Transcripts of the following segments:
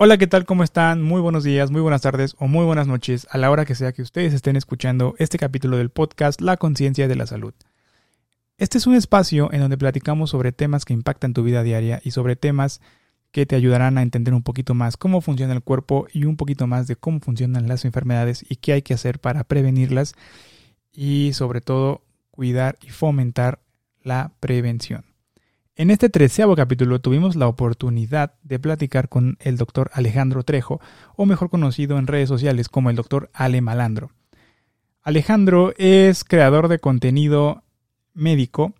Hola, ¿qué tal? ¿Cómo están? Muy buenos días, muy buenas tardes o muy buenas noches a la hora que sea que ustedes estén escuchando este capítulo del podcast La conciencia de la salud. Este es un espacio en donde platicamos sobre temas que impactan tu vida diaria y sobre temas que te ayudarán a entender un poquito más cómo funciona el cuerpo y un poquito más de cómo funcionan las enfermedades y qué hay que hacer para prevenirlas y sobre todo cuidar y fomentar la prevención. En este treceavo capítulo tuvimos la oportunidad de platicar con el doctor Alejandro Trejo, o mejor conocido en redes sociales como el doctor Ale Malandro. Alejandro es creador de contenido médico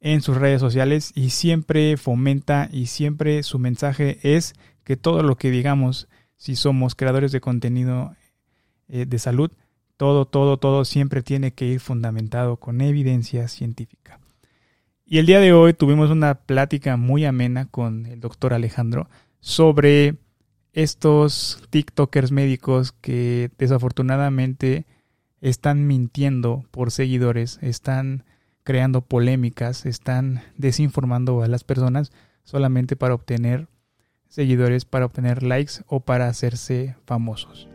en sus redes sociales y siempre fomenta y siempre su mensaje es que todo lo que digamos, si somos creadores de contenido eh, de salud, todo, todo, todo siempre tiene que ir fundamentado con evidencia científica. Y el día de hoy tuvimos una plática muy amena con el doctor Alejandro sobre estos TikTokers médicos que desafortunadamente están mintiendo por seguidores, están creando polémicas, están desinformando a las personas solamente para obtener seguidores, para obtener likes o para hacerse famosos.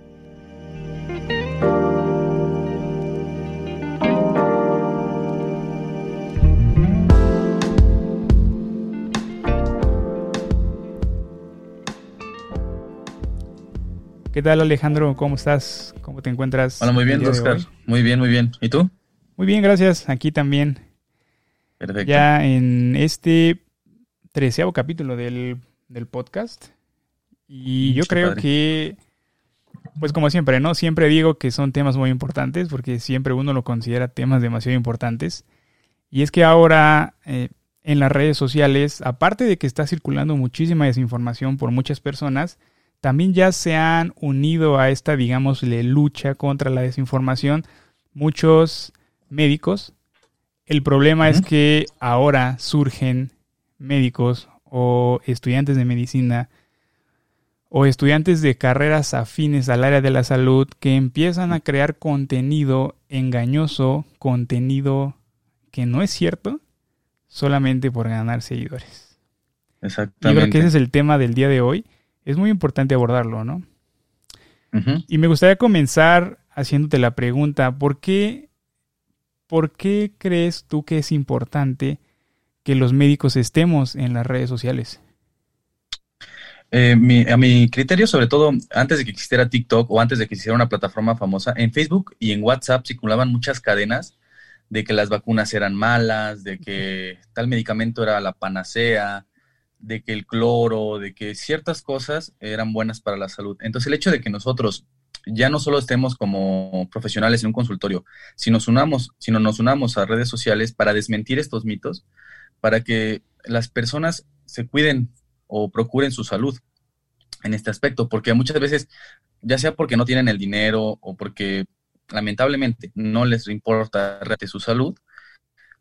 ¿Qué tal Alejandro? ¿Cómo estás? ¿Cómo te encuentras? Hola, muy bien, Oscar. Muy bien, muy bien. ¿Y tú? Muy bien, gracias. Aquí también. Perfecto. Ya en este treceavo capítulo del, podcast. Y yo creo que, pues como siempre, ¿no? Siempre digo que son temas muy importantes porque siempre uno lo considera temas demasiado importantes. Y es que ahora eh, en las redes sociales, aparte de que está circulando muchísima desinformación por muchas personas, también ya se han unido a esta, digamos, lucha contra la desinformación muchos médicos. El problema es que ahora surgen médicos o estudiantes de medicina o estudiantes de carreras afines al área de la salud que empiezan a crear contenido engañoso, contenido que no es cierto, solamente por ganar seguidores. Exactamente. Yo creo que ese es el tema del día de hoy es muy importante abordarlo, ¿no? Y me gustaría comenzar haciéndote la pregunta, ¿por qué, ¿por qué crees tú que es importante que los médicos estemos en las redes sociales? Eh, a mi criterio, sobre todo antes de que existiera TikTok o antes de que existiera una plataforma famosa, en Facebook y en WhatsApp circulaban muchas cadenas de que las vacunas eran malas, de que tal medicamento era la panacea, de que el cloro, de que ciertas cosas eran buenas para la salud. Entonces el hecho de que nosotros ya no solo estemos como profesionales en un consultorio, sino, unamos, sino nos unamos a redes sociales para desmentir estos mitos, para que las personas se cuiden o procuren su salud en este aspecto, porque muchas veces, ya sea porque no tienen el dinero o porque lamentablemente no les importa su salud,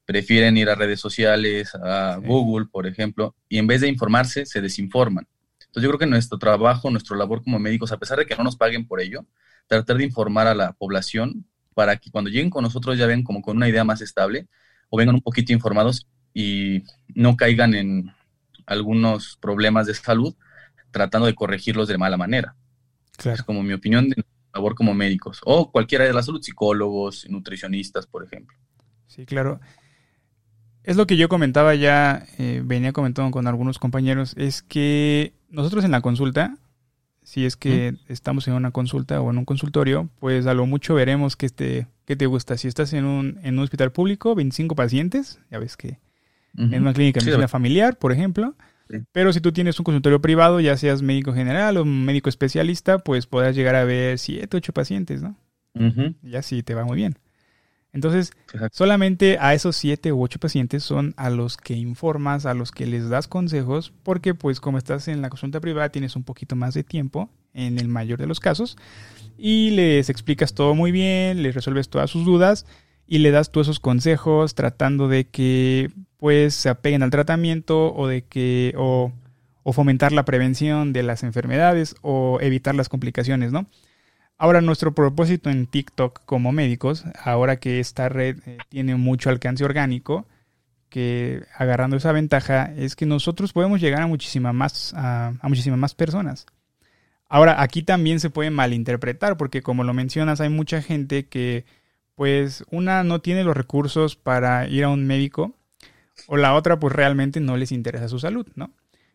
prefieren ir a redes sociales, a Google, por ejemplo, y en vez de informarse, se desinforman. Entonces yo creo que nuestro trabajo, nuestra labor como médicos, a pesar de que no nos paguen por ello, tratar de informar a la población para que cuando lleguen con nosotros ya ven como con una idea más estable o vengan un poquito informados y no caigan en algunos problemas de salud tratando de corregirlos de mala manera. Es como mi opinión de labor como médicos o cualquiera de la salud, psicólogos, nutricionistas, por ejemplo. Sí, claro. Es lo que yo comentaba ya, eh, venía comentando con algunos compañeros, es que nosotros en la consulta, si es que estamos en una consulta o en un consultorio, pues a lo mucho veremos qué te, qué te gusta. Si estás en un, en un hospital público, 25 pacientes, ya ves que en una clínica de medicina familiar, por ejemplo. Pero si tú tienes un consultorio privado, ya seas médico general o médico especialista, pues podrás llegar a ver 7, 8 pacientes, ¿no? Ya sí te va muy bien. Entonces, solamente a esos siete u ocho pacientes son a los que informas, a los que les das consejos, porque pues como estás en la consulta privada tienes un poquito más de tiempo, en el mayor de los casos, y les explicas todo muy bien, les resuelves todas sus dudas y le das todos esos consejos tratando de que pues se apeguen al tratamiento o de que o, o fomentar la prevención de las enfermedades o evitar las complicaciones, ¿no? Ahora, nuestro propósito en TikTok como médicos, ahora que esta red eh, tiene mucho alcance orgánico, que agarrando esa ventaja es que nosotros podemos llegar a muchísimas más, a, muchísimas más personas. Ahora, aquí también se puede malinterpretar, porque como lo mencionas, hay mucha gente que, pues, una no tiene los recursos para ir a un médico, o la otra, pues, realmente no les interesa su salud, ¿no?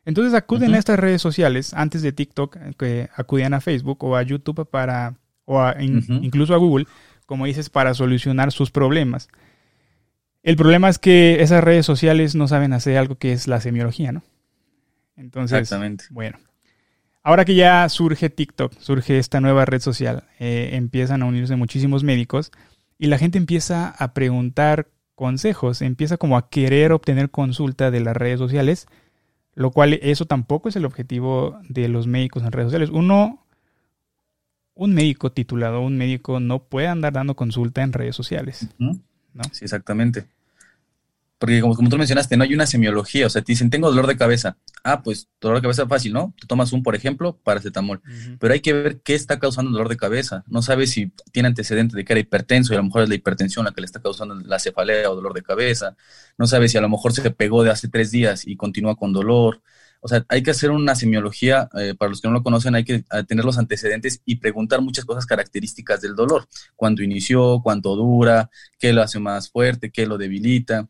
Entonces acuden a estas redes sociales, antes de TikTok, que acudían a Facebook o a YouTube para, o incluso a Google, como dices, para solucionar sus problemas. El problema es que esas redes sociales no saben hacer algo que es la semiología, ¿no? Entonces, Exactamente. bueno. Ahora que ya surge TikTok, surge esta nueva red social, eh, empiezan a unirse muchísimos médicos y la gente empieza a preguntar consejos, empieza como a querer obtener consulta de las redes sociales, lo cual eso tampoco es el objetivo de los médicos en redes sociales. Uno, un médico titulado, un médico no puede andar dando consulta en redes sociales. Sí, exactamente. Porque como, como, tú mencionaste, no hay una semiología, o sea, te dicen, tengo dolor de cabeza. Ah, pues dolor de cabeza fácil, ¿no? Tú tomas un, por ejemplo, paracetamol. Pero hay que ver qué está causando el dolor de cabeza. No sabes si tiene antecedente de que era hipertenso y a lo mejor es la hipertensión la que le está causando la cefalea o dolor de cabeza. No sabes si a lo mejor se pegó de hace tres días y continúa con dolor. O sea, hay que hacer una semiología, eh, para los que no lo conocen, hay que tener los antecedentes y preguntar muchas cosas características del dolor. Cuándo inició, cuánto dura, qué lo hace más fuerte, qué lo debilita.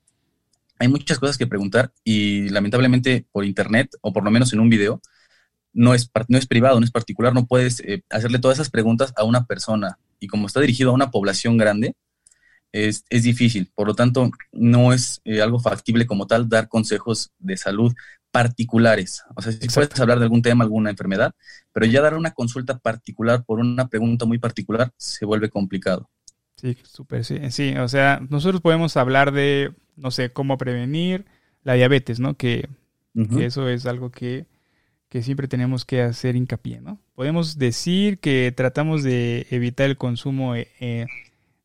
Hay muchas cosas que preguntar y lamentablemente por internet, o por lo menos en un video, no es, no es privado, no es particular, no puedes eh, hacerle todas esas preguntas a una persona. Y como está dirigido a una población grande, es, es, difícil. Por lo tanto, no es eh, algo factible como tal dar consejos de salud particulares. O sea, si puedes hablar de algún tema, alguna enfermedad, pero ya dar una consulta particular por una pregunta muy particular se vuelve complicado. Sí, súper, sí. Sí, o sea, nosotros podemos hablar de, no sé, cómo prevenir la diabetes, ¿no? Que, eso es algo que, que, siempre tenemos que hacer hincapié, ¿no? Podemos decir que tratamos de evitar el consumo eh,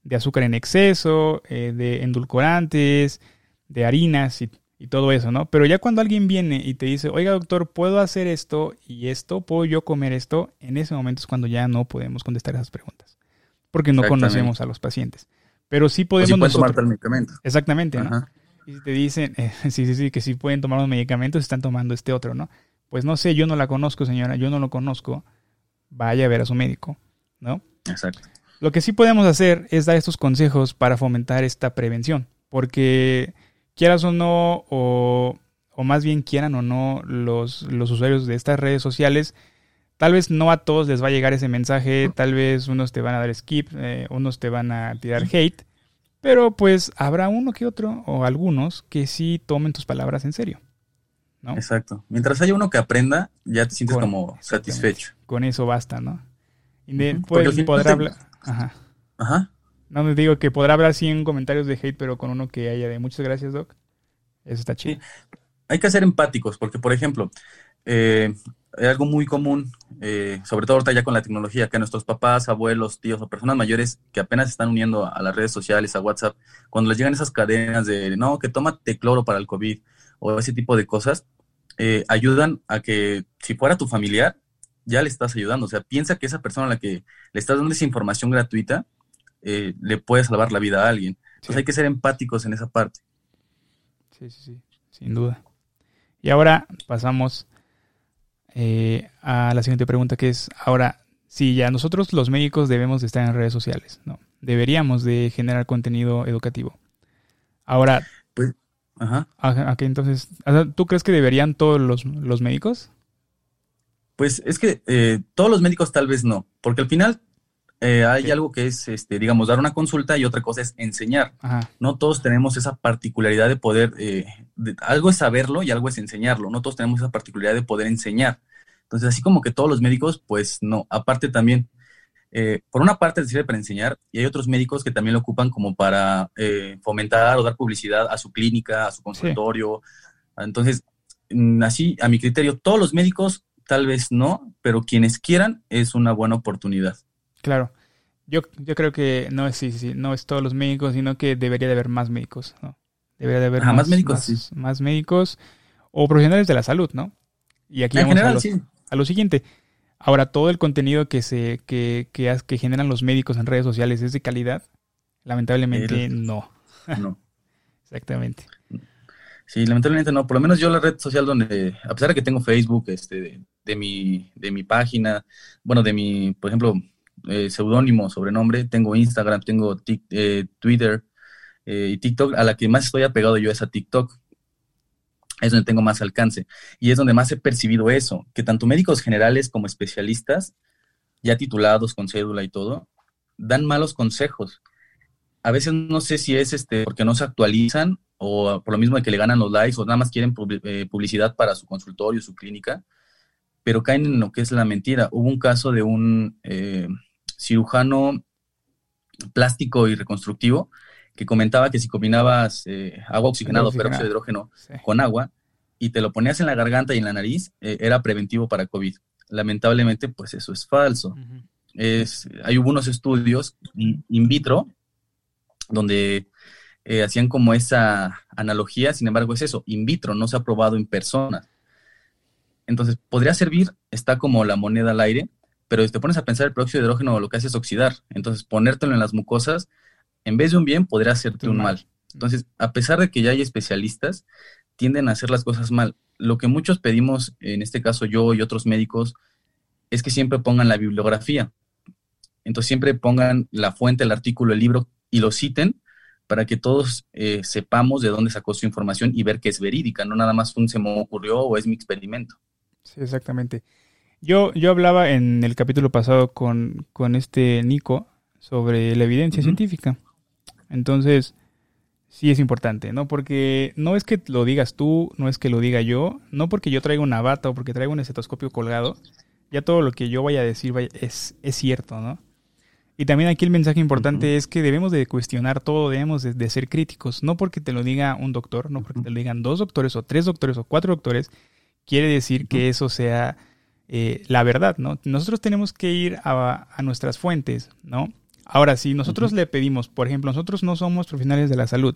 de azúcar en exceso, eh, de endulcorantes, de harinas y y todo eso, ¿no? Pero ya cuando alguien viene y te dice, oiga doctor, ¿puedo hacer esto y esto? ¿Puedo yo comer esto? En ese momento es cuando ya no podemos contestar esas preguntas. Porque no conocemos a los pacientes. Pero sí podemos... O tomar el medicamento. Exactamente, ¿no? Y si te dicen, eh, sí, sí, sí, que si pueden tomar un medicamento, están tomando este otro, ¿no? Pues no sé, yo no la conozco, señora, yo no lo conozco. Vaya a ver a su médico, ¿no? Exacto. Lo que sí podemos hacer es dar estos consejos para fomentar esta prevención. Porque quieras o no, o, más bien quieran o no los, los usuarios de estas redes sociales, tal vez no a todos les va a llegar ese mensaje, tal vez unos te van a dar skip, eh, unos te van a tirar hate, pero pues habrá uno que otro o algunos que sí tomen tus palabras en serio. ¿no? Exacto. Mientras haya uno que aprenda, ya te sientes como satisfecho. Con eso basta, ¿no? Y de, pues, podrá hablar. Ajá. Ajá. No me digo que podrá haber 100 comentarios de hate, pero con uno que haya de muchas gracias, Doc. Eso está chido. Hay que ser empáticos, porque, por ejemplo, eh, hay algo muy común, eh, sobre todo ahorita ya con la tecnología, que nuestros papás, abuelos, tíos o personas mayores que apenas están uniendo a las redes sociales, a WhatsApp, cuando les llegan esas cadenas de, no, que tómate cloro para el COVID o ese tipo de cosas, eh, ayudan a que si fuera tu familiar, ya le estás ayudando. O sea, piensa que esa persona a la que le estás dando esa información gratuita, eh, le puede salvar la vida a alguien. Entonces hay que ser empáticos en esa parte. Sí, sí, sí, sin duda. Y ahora pasamos eh, a la siguiente pregunta que es, ahora, si ya nosotros los médicos debemos de estar en redes sociales, ¿no? Deberíamos de generar contenido educativo. Ahora, pues, ajá. entonces, ¿tú crees que deberían todos los, médicos? Pues es que eh, todos los médicos tal vez no, porque al final eh, hay algo que es, este, digamos, dar una consulta y otra cosa es enseñar. No todos tenemos esa particularidad de poder, eh, algo es saberlo y algo es enseñarlo. No todos tenemos esa particularidad de poder enseñar. Entonces, así como que todos los médicos, pues no. Aparte también, eh, por una parte sirve para enseñar y hay otros médicos que también lo ocupan como para fomentar o dar publicidad a su clínica, a su consultorio. Entonces, mm, así, a mi criterio, todos los médicos tal vez no, pero quienes quieran es una buena oportunidad. Claro. Yo, yo creo que no es, sí, sí, no es todos los médicos, sino que debería de haber más médicos, ¿no? Debería de haber más, médicos, más, médicos o profesionales de la salud, ¿no? Y aquí vamos a, lo, a, lo, siguiente. Ahora, todo el contenido que se que, que, que, generan los médicos en redes sociales es de calidad. Lamentablemente no. No. Exactamente. Sí, lamentablemente no. Por lo menos yo la red social donde, a pesar de que tengo Facebook, este, de mi, de mi página, bueno, de mi, por ejemplo, eh, seudónimo, sobrenombre, tengo Instagram, tengo eh, Twitter eh, y TikTok, a la que más estoy apegado yo es a TikTok. Es donde tengo más alcance. Y es donde más he percibido eso, que tanto médicos generales como especialistas, ya titulados con cédula y todo, dan malos consejos. A veces no sé si es este porque no se actualizan o por lo mismo de que le ganan los likes o nada más quieren publicidad para su consultorio, su clínica, pero caen en lo que es la mentira. Hubo un caso de un cirujano plástico y reconstructivo que comentaba que si combinabas eh, agua oxigenada o peróxido de hidrógeno con agua y te lo ponías en la garganta y en la nariz, eh, era preventivo para COVID. Lamentablemente, pues eso es falso. es, hay unos estudios in vitro donde eh, hacían como esa analogía, sin embargo es eso, in vitro, no se ha probado en persona. Entonces, podría servir, está como la moneda al aire, pero si te pones a pensar el peróxido de hidrógeno lo que hace es oxidar. Entonces, ponértelo en las mucosas, en vez de un bien, podría hacerte un mal. Entonces, a pesar de que ya hay especialistas, tienden a hacer las cosas mal. Lo que muchos pedimos, en este caso yo y otros médicos, es que siempre pongan la bibliografía. Entonces, siempre pongan la fuente, el artículo, el libro y lo citen para que todos eh, sepamos de dónde sacó su información y ver que es verídica, no nada más un se me ocurrió o es mi experimento. Sí, exactamente. Yo, yo hablaba en el capítulo pasado con, este Nico sobre la evidencia científica. Entonces, sí es importante, ¿no? Porque no es que lo digas tú, no es que lo diga yo, no porque yo traiga una bata o porque traigo un estetoscopio colgado, ya todo lo que yo vaya a decir es, es cierto, ¿no? Y también aquí el mensaje importante es que debemos de cuestionar todo, debemos de, ser críticos, no porque te lo diga un doctor, no porque te lo digan dos doctores o tres doctores o cuatro doctores, quiere decir que eso sea eh, la verdad, ¿no? Nosotros tenemos que ir a, nuestras fuentes, ¿no? Ahora, si nosotros le pedimos, por ejemplo, nosotros no somos profesionales de la salud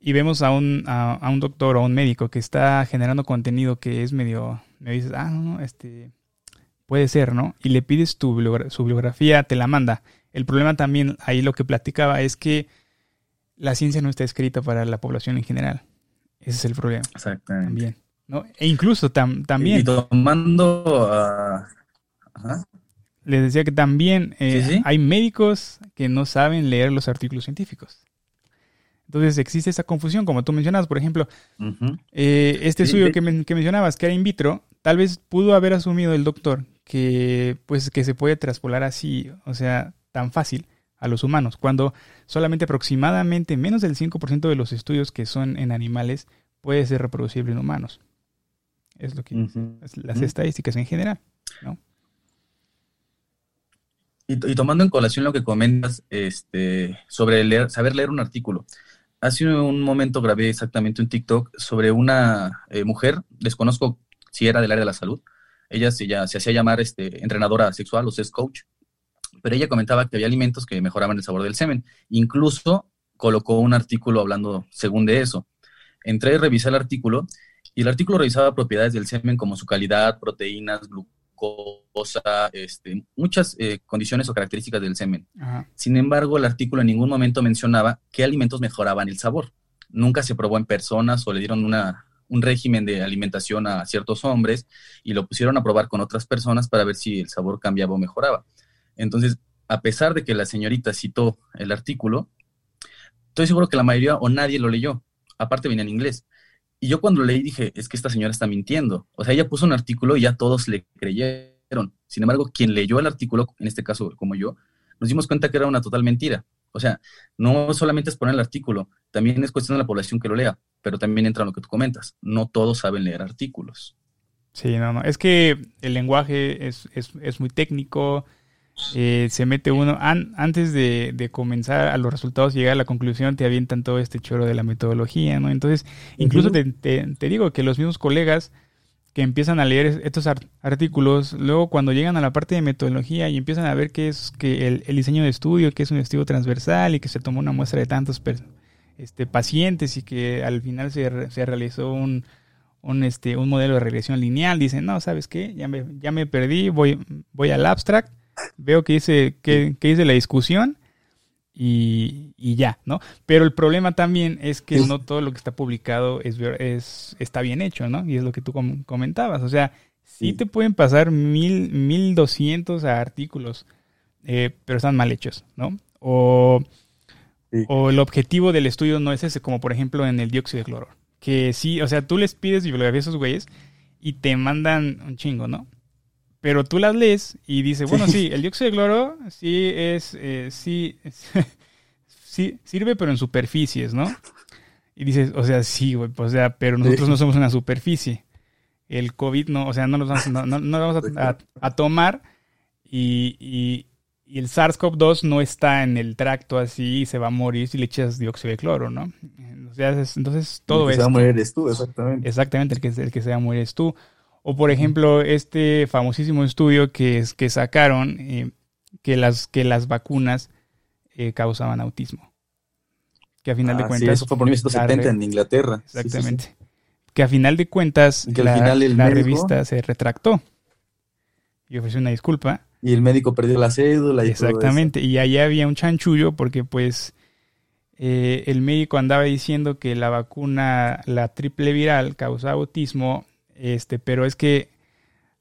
y vemos a un, a, un doctor o a un médico que está generando contenido que es medio, me dices, ah, no, este, puede ser, ¿no? Y le pides tu su bibliografía, te la manda. El problema también, ahí lo que platicaba, es que la ciencia no está escrita para la población en general. Ese es el problema. Exactamente. También. ¿No? E incluso también... Y tomando... Les decía que también eh, hay médicos que no saben leer los artículos científicos. Entonces existe esa confusión, como tú mencionabas, por ejemplo, eh, este estudio que, mencionabas, que era in vitro, tal vez pudo haber asumido el doctor que, pues, que se puede traspolar así, o sea, tan fácil a los humanos, cuando solamente aproximadamente menos del 5% de los estudios que son en animales puede ser reproducible en humanos. Es lo que las estadísticas en general, ¿no? Y, tomando en colación lo que comentas este, sobre leer, saber leer un artículo. Hace un momento grabé exactamente un TikTok sobre una eh, mujer, desconozco si era del área de la salud, ella se, ya, se hacía llamar este, entrenadora sexual o sex coach, pero ella comentaba que había alimentos que mejoraban el sabor del semen. Incluso colocó un artículo hablando según de eso. Entré y revisé el artículo y el artículo revisaba propiedades del semen como su calidad, proteínas, glucosa, este, muchas eh, condiciones o características del semen. Sin embargo, el artículo en ningún momento mencionaba qué alimentos mejoraban el sabor. Nunca se probó en personas o le dieron una, un régimen de alimentación a ciertos hombres y lo pusieron a probar con otras personas para ver si el sabor cambiaba o mejoraba. Entonces, a pesar de que la señorita citó el artículo, estoy seguro que la mayoría o nadie lo leyó. Aparte viene en inglés. Y yo cuando leí dije, es que esta señora está mintiendo. O sea, ella puso un artículo y ya todos le creyeron. Sin embargo, quien leyó el artículo, en este caso como yo, nos dimos cuenta que era una total mentira. O sea, no solamente es poner el artículo, también es cuestión de la población que lo lea, pero también entra en lo que tú comentas. No todos saben leer artículos. Sí, no, no. Es que el lenguaje es, es, es muy técnico, eh, se mete uno, antes de, comenzar a los resultados y llegar a la conclusión, te avientan todo este choro de la metodología, ¿no? Entonces, incluso te, digo que los mismos colegas que empiezan a leer estos artículos, luego cuando llegan a la parte de metodología y empiezan a ver qué es que el, diseño de estudio, que es un estudio transversal y que se tomó una muestra de tantos este, pacientes y que al final se, se realizó un, un, este, un modelo de regresión lineal, dicen, no, ¿sabes qué? Ya me, ya me perdí, voy, voy al abstract veo que dice, que, dice la discusión y, ya, ¿no? Pero el problema también es que no todo lo que está publicado es, es, está bien hecho, ¿no? Y es lo que tú comentabas. O sea, sí, te pueden pasar mil, mil doscientos artículos, eh, pero están mal hechos, ¿no? O, o el objetivo del estudio no es ese, como por ejemplo en el dióxido de cloro. Que sí, o sea, tú les pides bibliografía a esos güeyes y te mandan un chingo, ¿no? Pero tú las lees y dices, bueno, sí, el dióxido de cloro sí es, eh, sí, sí, sirve, pero en superficies, ¿no? Y dices, o sea, sí, güey, pues, o sea, pero nosotros no somos una superficie. El COVID no, o sea, no nos vamos, no, no, vamos a, tomar y, y, y el SARS-CoV-2 no está en el tracto así y se va a morir si le echas dióxido de cloro, ¿no? entonces todo el que se va a morir eres tú, exactamente. Exactamente, el que, el que se va a morir es tú. O por ejemplo, este famosísimo estudio que, es, que sacaron eh, que, las, que las vacunas eh, causaban autismo. Que a final de cuentas... Sí, eso fue por 1970 en Inglaterra. Exactamente. que a final de cuentas la, la revista se retractó y ofreció una disculpa. Y el médico perdió la cédula y Exactamente, y allá había un chanchullo porque pues eh, el médico andaba diciendo que la vacuna, la triple viral, causaba autismo, este, pero es que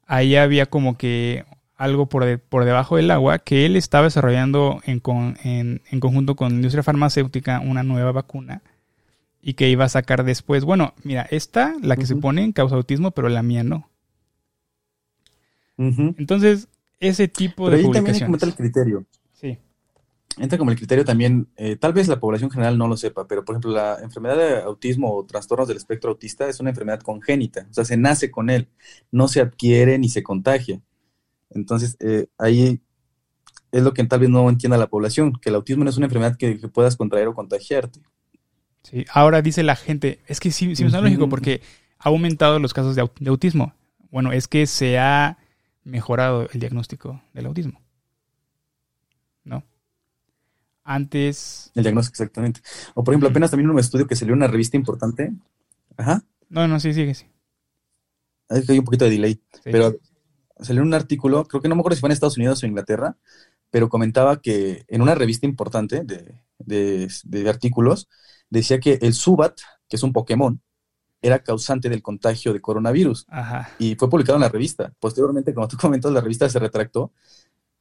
ahí había como que algo por, por debajo del agua que él estaba desarrollando en, en, conjunto con la industria farmacéutica una nueva vacuna y que iba a sacar después. Bueno, mira, esta, la que se pone, causa autismo, pero la mía no. Entonces, ese tipo de ahí publicaciones. también el criterio. Entra como el criterio también, eh, tal vez la población general no lo sepa, pero por ejemplo la enfermedad de autismo o trastornos del espectro autista es una enfermedad congénita, o sea, se nace con él, no se adquiere ni se contagia. Entonces, eh, ahí es lo que tal vez no entienda la población, que el autismo no es una enfermedad que, puedas contraer o contagiarte. Sí, ahora dice la gente, es que sí, sí me suena lógico porque ha aumentado los casos de autismo. Bueno, es que se ha mejorado el diagnóstico del autismo. ¿No? Antes. El diagnóstico, exactamente. O por ejemplo, apenas también un estudio que salió en una revista importante. Ajá. No, no, sí, sigue, sí. Es que hay un poquito de delay. Pero salió un artículo, creo que no me acuerdo si fue en Estados Unidos o Inglaterra, pero comentaba que en una revista importante de, artículos, decía que el Subat, que es un Pokémon, era causante del contagio de coronavirus. Ajá. Y fue publicado en la revista. Posteriormente, como tú comentas, la revista se retractó,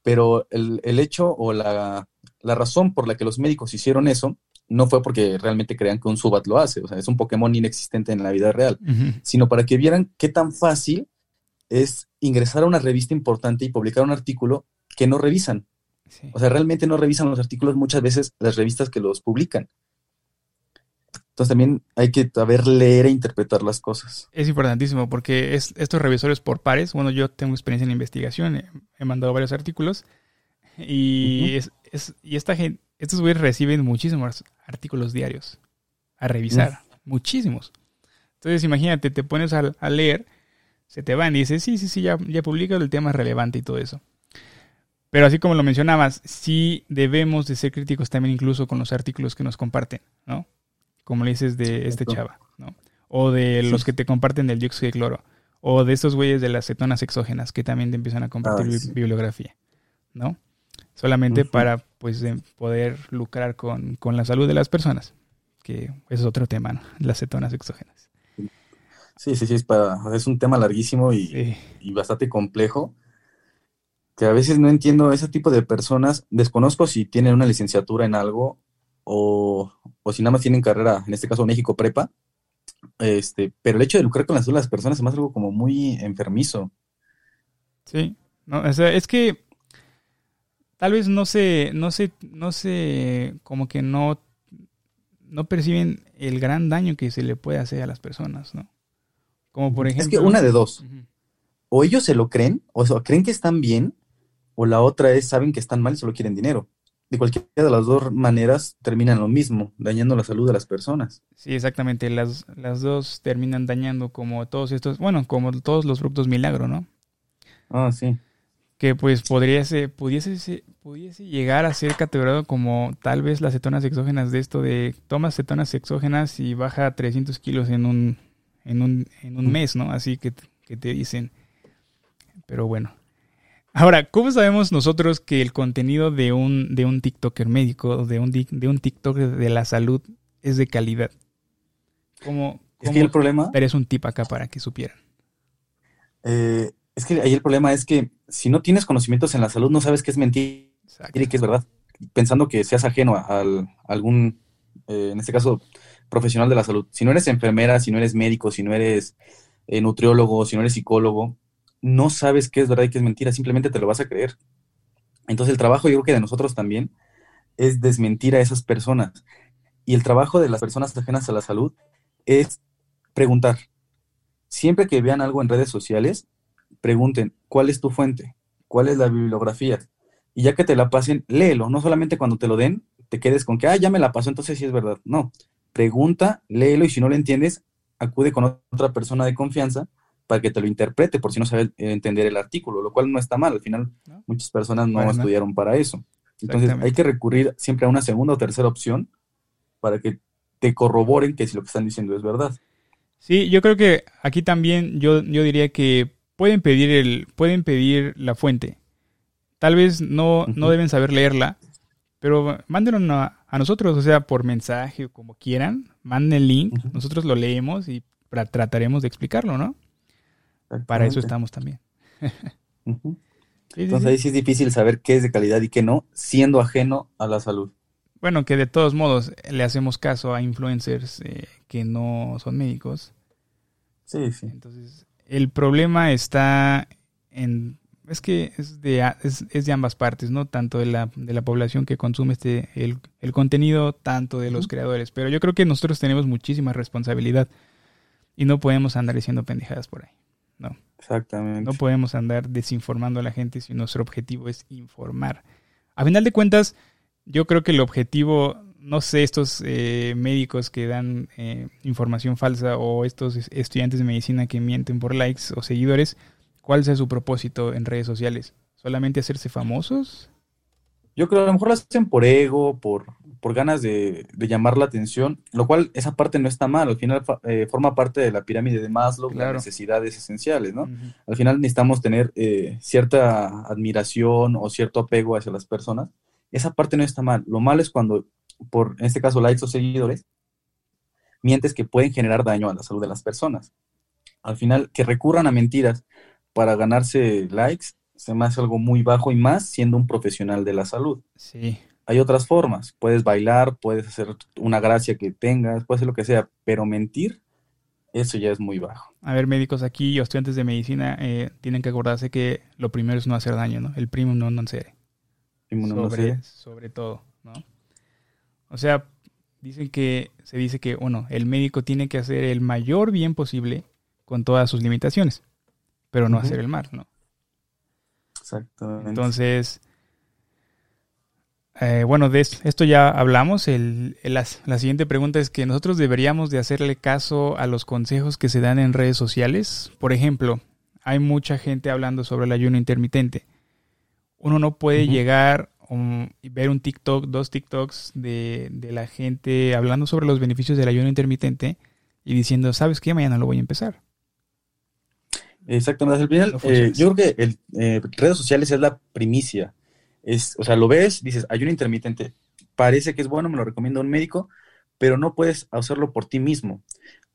pero el, el hecho o la, la razón por la que los médicos hicieron eso no fue porque realmente crean que un Subat lo hace, o sea, es un Pokémon inexistente en la vida real, sino para que vieran qué tan fácil es ingresar a una revista importante y publicar un artículo que no revisan. O sea, realmente no revisan los artículos muchas veces las revistas que los publican. Entonces también hay que saber leer e interpretar las cosas. Es importantísimo porque es, estos revisores por pares, bueno, yo tengo experiencia en investigación, he, mandado varios artículos y es, y esta gente, estos güeyes reciben muchísimos artículos diarios a revisar, muchísimos. Entonces imagínate, te pones a, leer, se te van y dices, sí, sí, sí, ya, ya publicas el tema relevante y todo eso. Pero así como lo mencionabas, sí debemos de ser críticos también incluso con los artículos que nos comparten, ¿no? Como le dices de este chava, ¿no? O de los que te comparten del dióxido de cloro. O de estos güeyes de las cetonas exógenas que también te empiezan a compartir bibliografía, ¿no? Solamente para pues poder lucrar con, la salud de las personas, que es otro tema, ¿no? las cetonas exógenas. Sí, sí, sí, es, para, es un tema larguísimo y, bastante complejo, que a veces no entiendo ese tipo de personas, desconozco si tienen una licenciatura en algo o, si nada más tienen carrera, en este caso México Prepa, este, pero el hecho de lucrar con la salud de las personas es más algo como muy enfermizo. Sí, no, es que tal vez no se, no se, no se, como que no, no perciben el gran daño que se le puede hacer a las personas, ¿no? Como por ejemplo. Es que una de dos. O ellos se lo creen, o sea, creen que están bien, o la otra es saben que están mal y solo quieren dinero. De cualquiera de las dos maneras terminan lo mismo, dañando la salud de las personas. Sí, exactamente. Las, las dos terminan dañando como todos estos, bueno, como todos los productos milagro, ¿no? Ah, sí que pues podría ser, pudiese, pudiese llegar a ser categorizado como tal vez las cetonas exógenas de esto de tomas cetonas exógenas y baja 300 kilos en un, en un, en un mes, ¿no? Así que, que te dicen. Pero bueno. Ahora, ¿cómo sabemos nosotros que el contenido de un, de un TikToker médico, de un, de un TikToker de la salud es de calidad? ¿Cómo, es que el problema... Eres un tip acá para que supieran. Eh, Es que ahí el problema es que si no tienes conocimientos en la salud, no sabes qué es mentira y qué es verdad. Pensando que seas ajeno a, algún, eh, en este caso, profesional de la salud. Si no eres enfermera, si no eres médico, si no eres eh, nutriólogo, si no eres psicólogo, no sabes qué es verdad y qué es mentira, simplemente te lo vas a creer. Entonces el trabajo yo creo que de nosotros también es desmentir a esas personas. Y el trabajo de las personas ajenas a la salud es preguntar. Siempre que vean algo en redes sociales, pregunten, ¿cuál es tu fuente? ¿Cuál es la bibliografía? Y ya que te la pasen, léelo. No solamente cuando te lo den, te quedes con que, ah, ya me la pasó, entonces sí es verdad. No, pregunta, léelo y si no lo entiendes, acude con otra persona de confianza para que te lo interprete por si no sabes entender el artículo, lo cual no está mal. Al final, muchas personas no estudiaron para eso. Entonces, hay que recurrir siempre a una segunda o tercera opción para que te corroboren que si lo que están diciendo es verdad. Sí, yo creo que aquí también yo, yo diría que pueden pedir el, pueden pedir la fuente. Tal vez no, no deben saber leerla, pero mándenlo a, a, nosotros, o sea, por mensaje o como quieran, manden el link, nosotros lo leemos y trataremos de explicarlo, ¿no? Para eso estamos también. Entonces ahí sí es difícil saber qué es de calidad y qué no, siendo ajeno a la salud. Bueno, que de todos modos le hacemos caso a influencers eh, que no son médicos. Sí, sí. Entonces, el problema está en... Es que es de, es, de ambas partes, ¿no? Tanto de la, de la población que consume este el, el contenido, tanto de los creadores. Pero yo creo que nosotros tenemos muchísima responsabilidad y no podemos andar diciendo pendejadas por ahí. No. Exactamente. No podemos andar desinformando a la gente si nuestro objetivo es informar. A final de cuentas, yo creo que el objetivo, no sé, estos eh, médicos que dan eh, información falsa o estos estudiantes de medicina que mienten por likes o seguidores, ¿cuál sea su propósito en redes sociales? ¿Solamente hacerse famosos? Yo creo que a lo mejor lo hacen por ego, por, por ganas de, llamar la atención, lo cual esa parte no está mal, al final eh, forma parte de la pirámide de Maslow, las necesidades esenciales, ¿no? Al final necesitamos tener cierta admiración o cierto apego hacia las personas, esa parte no está mal, lo malo es cuando, por en este caso likes o seguidores, mientes que pueden generar daño a la salud de las personas. Al final, que recurran a mentiras para ganarse likes se me hace algo muy bajo y más siendo un profesional de la salud. Sí. Hay otras formas. Puedes bailar, puedes hacer una gracia que tengas, puedes hacer lo que sea, pero mentir, eso ya es muy bajo. A ver, médicos aquí o estudiantes de medicina eh, tienen que acordarse que lo primero es no hacer daño, ¿no? El primo no non sobre, sobre todo, ¿no? O sea, dicen que, se dice que, bueno, el médico tiene que hacer el mayor bien posible con todas sus limitaciones, pero no hacer el mal, ¿no? Exactamente. Entonces, eh, bueno, de esto ya hablamos. la, siguiente pregunta es que nosotros deberíamos de hacerle caso a los consejos que se dan en redes sociales. Por ejemplo, hay mucha gente hablando sobre el ayuno intermitente. Uno no puede llegar ver un TikTok, dos TikToks de, de, la gente hablando sobre los beneficios del ayuno intermitente y diciendo, ¿sabes qué? Mañana lo voy a empezar. Exactamente. Al final, eh, yo creo que el, eh, redes sociales es la primicia. Es, o sea, lo ves, dices, ayuno intermitente, parece que es bueno, me lo recomienda un médico, pero no puedes hacerlo por ti mismo.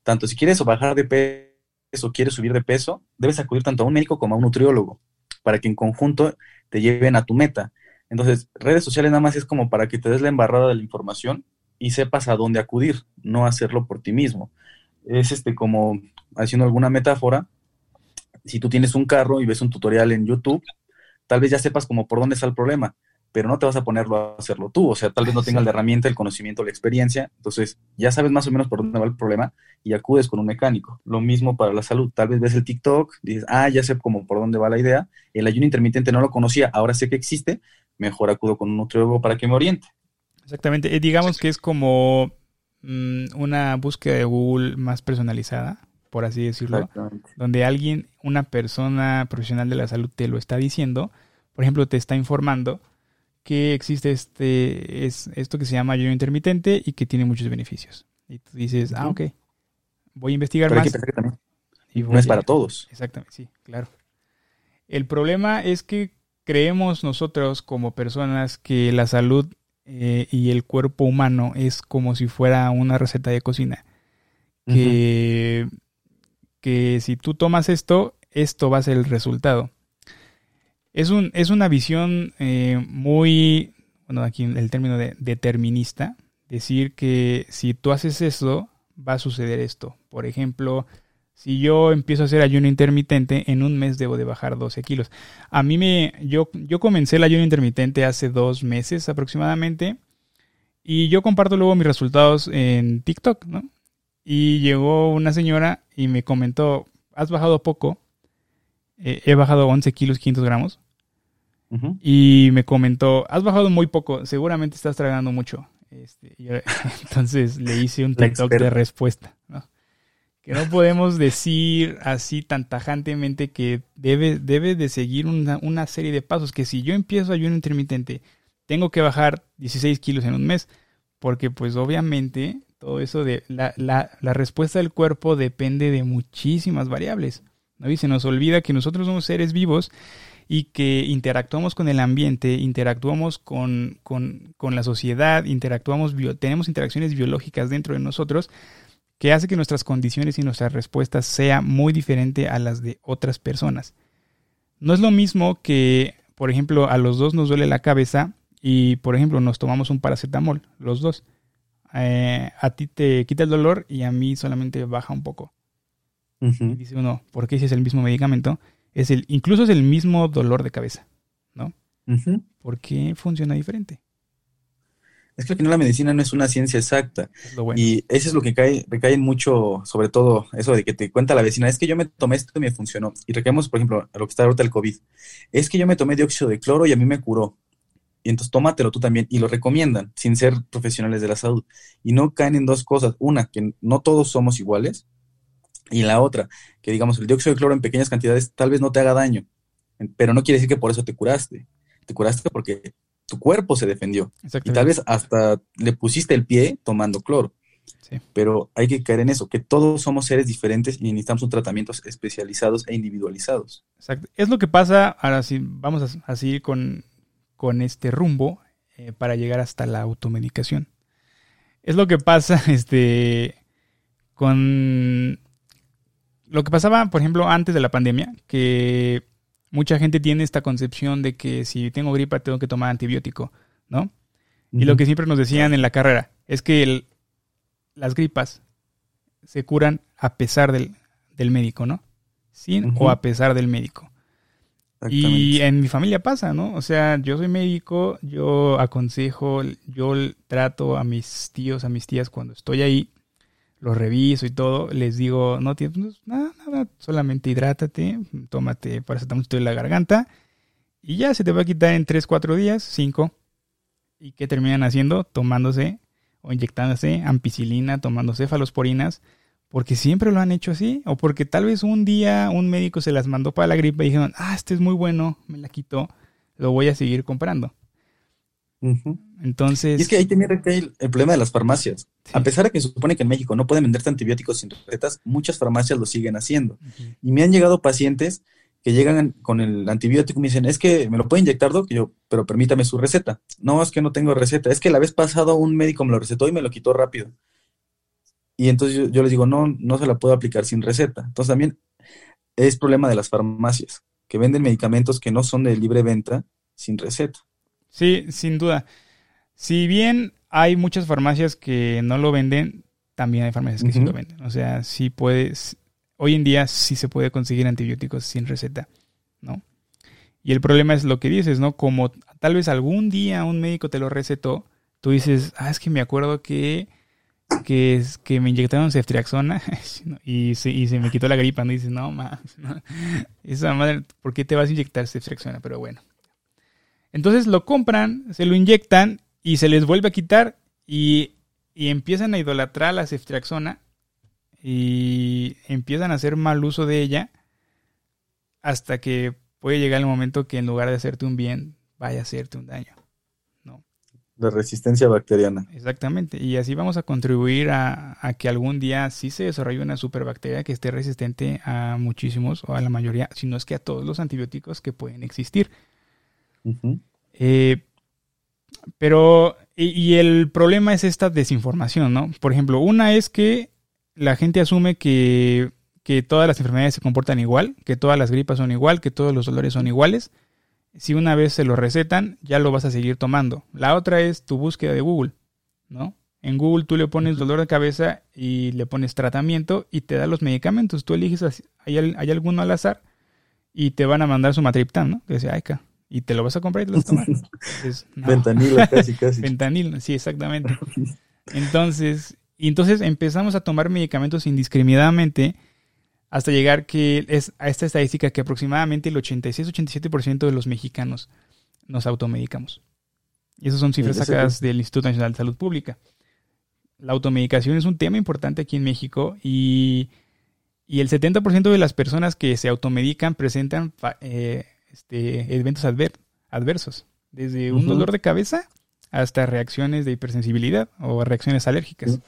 Tanto si quieres bajar de peso o quieres subir de peso, debes acudir tanto a un médico como a un nutriólogo para que en conjunto te lleven a tu meta. Entonces, redes sociales nada más es como para que te des la embarrada de la información y sepas a dónde acudir, no hacerlo por ti mismo. Es este como haciendo alguna metáfora, si tú tienes un carro y ves un tutorial en YouTube, tal vez ya sepas como por dónde está el problema, pero no te vas a ponerlo a hacerlo tú, o sea, tal vez no tengas la herramienta, el conocimiento, la experiencia, entonces ya sabes más o menos por dónde va el problema y acudes con un mecánico. Lo mismo para la salud, tal vez ves el TikTok, dices, ah, ya sé como por dónde va la idea, el ayuno intermitente no lo conocía, ahora sé que existe, mejor acudo con un nutriólogo para que me oriente. Exactamente, eh, digamos que es como mm, una búsqueda de Google más personalizada por así decirlo, donde alguien, una persona profesional de la salud te lo está diciendo, por ejemplo, te está informando que existe este, es esto que se llama ayuno intermitente y que tiene muchos beneficios. Y tú dices, ah, ok, voy a investigar más. Y no es para todos. Exactamente, sí, claro. El problema es que creemos nosotros como personas que la salud eh, y el cuerpo humano es como si fuera una receta de cocina. Que que si tú tomas esto, esto va a ser el resultado. Es, un, es una visión eh, muy, bueno, aquí el término de determinista, decir que si tú haces eso, va a suceder esto. Por ejemplo, si yo empiezo a hacer ayuno intermitente, en un mes debo de bajar 12 kilos. A mí me, yo, yo comencé el ayuno intermitente hace dos meses aproximadamente y yo comparto luego mis resultados en TikTok, ¿no? Y llegó una señora y me comentó, has bajado poco, eh, he bajado 11 kilos 500 gramos. Y me comentó, has bajado muy poco, seguramente estás tragando mucho. Este, entonces le hice un TikTok de respuesta, ¿no? Que no podemos decir así tan tajantemente que debe, debe de seguir una, serie de pasos, que si yo empiezo ayuno intermitente, tengo que bajar 16 kilos en un mes, porque pues obviamente todo eso de la, la, la respuesta del cuerpo depende de muchísimas variables. ¿no? Y se nos olvida que nosotros somos seres vivos y que interactuamos con el ambiente, interactuamos con, con, con la sociedad, interactuamos, tenemos interacciones biológicas dentro de nosotros que hace que nuestras condiciones y nuestras respuestas sean muy diferentes a las de otras personas. No es lo mismo que, por ejemplo, a los dos nos duele la cabeza y, por ejemplo, nos tomamos un paracetamol, los dos. Eh, a ti te quita el dolor y a mí solamente baja un poco. dice uno, ¿por qué si es el mismo medicamento? Es el, incluso es el mismo dolor de cabeza, ¿no? ¿Por qué funciona diferente? Es que al final la medicina no es una ciencia exacta. Y eso es lo que cae, recae mucho, sobre todo eso de que te cuenta la vecina, es que yo me tomé esto y me funcionó. Y recaemos, por ejemplo, a lo que está ahorita el COVID. Es que yo me tomé dióxido de cloro y a mí me curó. Y entonces tómatelo tú también. Y lo recomiendan, sin ser profesionales de la salud. Y no caen en dos cosas. Una, que no todos somos iguales. Y la otra, que digamos, el dióxido de cloro en pequeñas cantidades tal vez no te haga daño. Pero no quiere decir que por eso te curaste. Te curaste porque tu cuerpo se defendió. Y tal vez hasta le pusiste el pie tomando cloro. Pero hay que caer en eso, que todos somos seres diferentes y necesitamos tratamientos especializados e individualizados. Exacto. Es lo que pasa, ahora sí, vamos a, seguir con, con, este rumbo eh, para llegar hasta la automedicación. Es lo que pasa este, con lo que pasaba, por ejemplo, antes de la pandemia, que mucha gente tiene esta concepción de que si tengo gripa tengo que tomar antibiótico, ¿no? Y lo que siempre nos decían en la carrera es que las gripas se curan a pesar del, médico, ¿no? Sin o a pesar del médico. Y en mi familia pasa, ¿no? O sea, yo soy médico, yo aconsejo, yo trato a mis tíos, a mis tías cuando estoy ahí los reviso y todo, les digo, no tienes pues, nada, nada, solamente hidrátate, tómate paracetamol en la garganta y ya se te va a quitar en 3, 4 días, 5. ¿Y qué terminan haciendo? Tomándose o inyectándose ampicilina, tomando cefalosporinas, porque siempre lo han hecho así, o porque tal vez un día un médico se las mandó para la gripe y dijeron, ah, este es muy bueno, me la quitó, lo voy a seguir comprando. Entonces. Y es que ahí también recae el, problema de las farmacias. A pesar de que se supone que en México no pueden venderte antibióticos sin recetas, muchas farmacias lo siguen haciendo. Y me han llegado pacientes que llegan con el antibiótico y me dicen, es que me lo puede inyectar, Doc, yo, pero permítame su receta. No, es que no tengo receta. Es que la vez pasada un médico me lo recetó y me lo quitó rápido. Y entonces yo, yo les digo, no, no se la puedo aplicar sin receta. Entonces también es problema de las farmacias, que venden medicamentos que no son de libre venta sin receta. Sí, sin duda. Si bien hay muchas farmacias que no lo venden, también hay farmacias que sí lo venden. O sea, sí puedes, hoy en día sí se puede conseguir antibióticos sin receta, ¿no? Y el problema es lo que dices, ¿no? Como tal vez algún día un médico te lo recetó, tú dices, ah, es que me acuerdo que, que, que me inyectaron ceftriaxona y se, y se me quitó la gripa, ¿no? Y dices, no, ma, esa madre, ¿por qué te vas a inyectar ceftriaxona? Pero bueno, entonces lo compran, se lo inyectan y se les vuelve a quitar y, empiezan a idolatrar la ceftriaxona y empiezan a hacer mal uso de ella hasta que puede llegar el momento que en lugar de hacerte un bien, vaya a hacerte un daño. ¿no? La resistencia bacteriana. Exactamente. Y así vamos a contribuir a, que algún día sí se desarrolle una superbacteria que esté resistente a muchísimos o a la mayoría, si no es que a todos los antibióticos que pueden existir. Eh, pero, y, el problema es esta desinformación, ¿no? Por ejemplo, una es que la gente asume que, que todas las enfermedades se comportan igual, que todas las gripas son igual, que todos los dolores son iguales. Si una vez se lo recetan, ya lo vas a seguir tomando. La otra es tu búsqueda de Google, ¿no? En Google tú le pones dolor de cabeza y le pones tratamiento y te da los medicamentos. Tú eliges, hay, hay alguno al azar y te van a mandar su matriptán, ¿no? Que dice Aica. Y te lo vas a comprar y te lo vas a tomar. Fentanilo, casi, casi. Fentanilo, sí, exactamente. Entonces, y entonces empezamos a tomar medicamentos indiscriminadamente hasta llegar que es a esta estadística que aproximadamente el 86-87% de los mexicanos nos automedicamos. Y esas son cifras sacadas del Instituto Nacional de Salud Pública. La automedicación es un tema importante aquí en México y, el 70% de las personas que se automedican presentan eh, este, eventos adversos, desde un dolor de cabeza hasta reacciones de hipersensibilidad o reacciones alérgicas.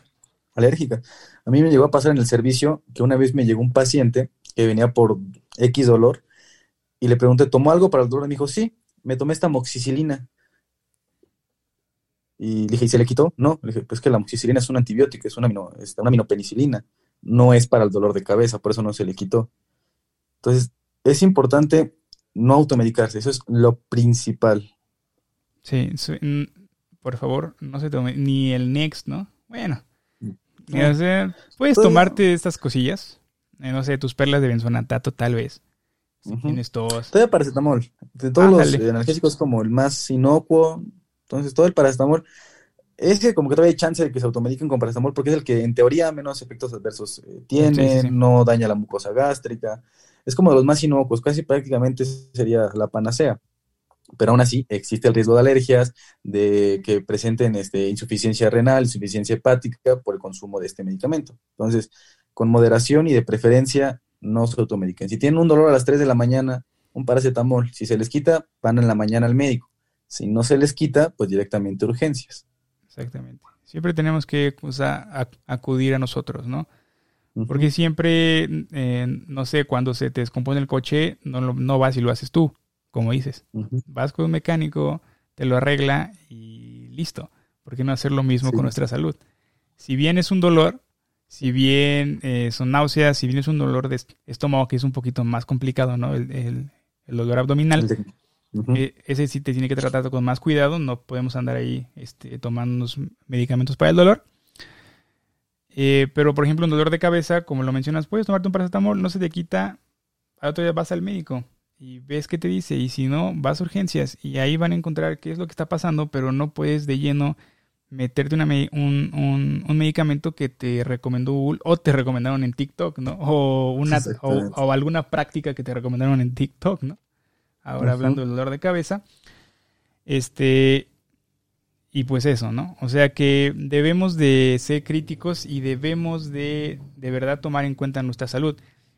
Alérgica. A mí me llegó a pasar en el servicio que una vez me llegó un paciente que venía por X dolor y le pregunté, ¿tomó algo para el dolor? Y me dijo, sí, me tomé esta moxicilina. Y le dije, ¿y se le quitó? No, le dije, pues que la moxicilina es un antibiótico, es una, amino, una aminopenicilina, no es para el dolor de cabeza, por eso no se le quitó. Entonces, es importante no automedicarse, eso es lo principal. Sí, por favor, no se tome ni el Next, ¿no? Bueno, puedes tomarte estas cosillas, eh, no sé, tus perlas de benzonatato tal vez. Si tienes tos. Todavía paracetamol. De todos los analgésicos como el más inocuo, entonces, todo el paracetamol es que como que todavía hay chance de que se automediquen con paracetamol porque es el que en teoría menos efectos adversos eh, tiene, no daña la mucosa gástrica. Es como de los más inocuos, casi prácticamente sería la panacea. Pero aún así existe el riesgo de alergias, de que presenten este, insuficiencia renal, insuficiencia hepática por el consumo de este medicamento. Entonces, con moderación y de preferencia, no se automediquen. Si tienen un dolor a las 3 de la mañana, un paracetamol. Si se les quita, van en la mañana al médico. Si no se les quita, pues directamente urgencias. Exactamente. Siempre tenemos que acudir a nosotros, ¿no? Porque siempre, eh, no sé, cuando se te descompone el coche, no, no vas y lo haces tú, como dices. Vas con un mecánico, te lo arregla y listo. ¿Por qué no hacer lo mismo con nuestra salud? Si bien es un dolor, si bien eh, son náuseas, si bien es un dolor de estómago que es un poquito más complicado, ¿no? El, el, dolor abdominal. Eh, ese sí te tiene que tratar con más cuidado, no podemos andar ahí este, tomando medicamentos para el dolor. Eh, pero, por ejemplo, un dolor de cabeza, como lo mencionas, puedes tomarte un paracetamol, no se te quita, al otro día vas al médico y ves qué te dice, y si no, vas a urgencias y ahí van a encontrar qué es lo que está pasando, pero no puedes de lleno meterte un, medicamento que te recomendó Google o te recomendaron en TikTok, ¿no? O, una, o alguna práctica que te recomendaron en TikTok, ¿no? ahora hablando del dolor de cabeza. Este, y pues eso, ¿no? O sea que debemos de ser críticos y debemos de de verdad tomar en cuenta nuestra salud.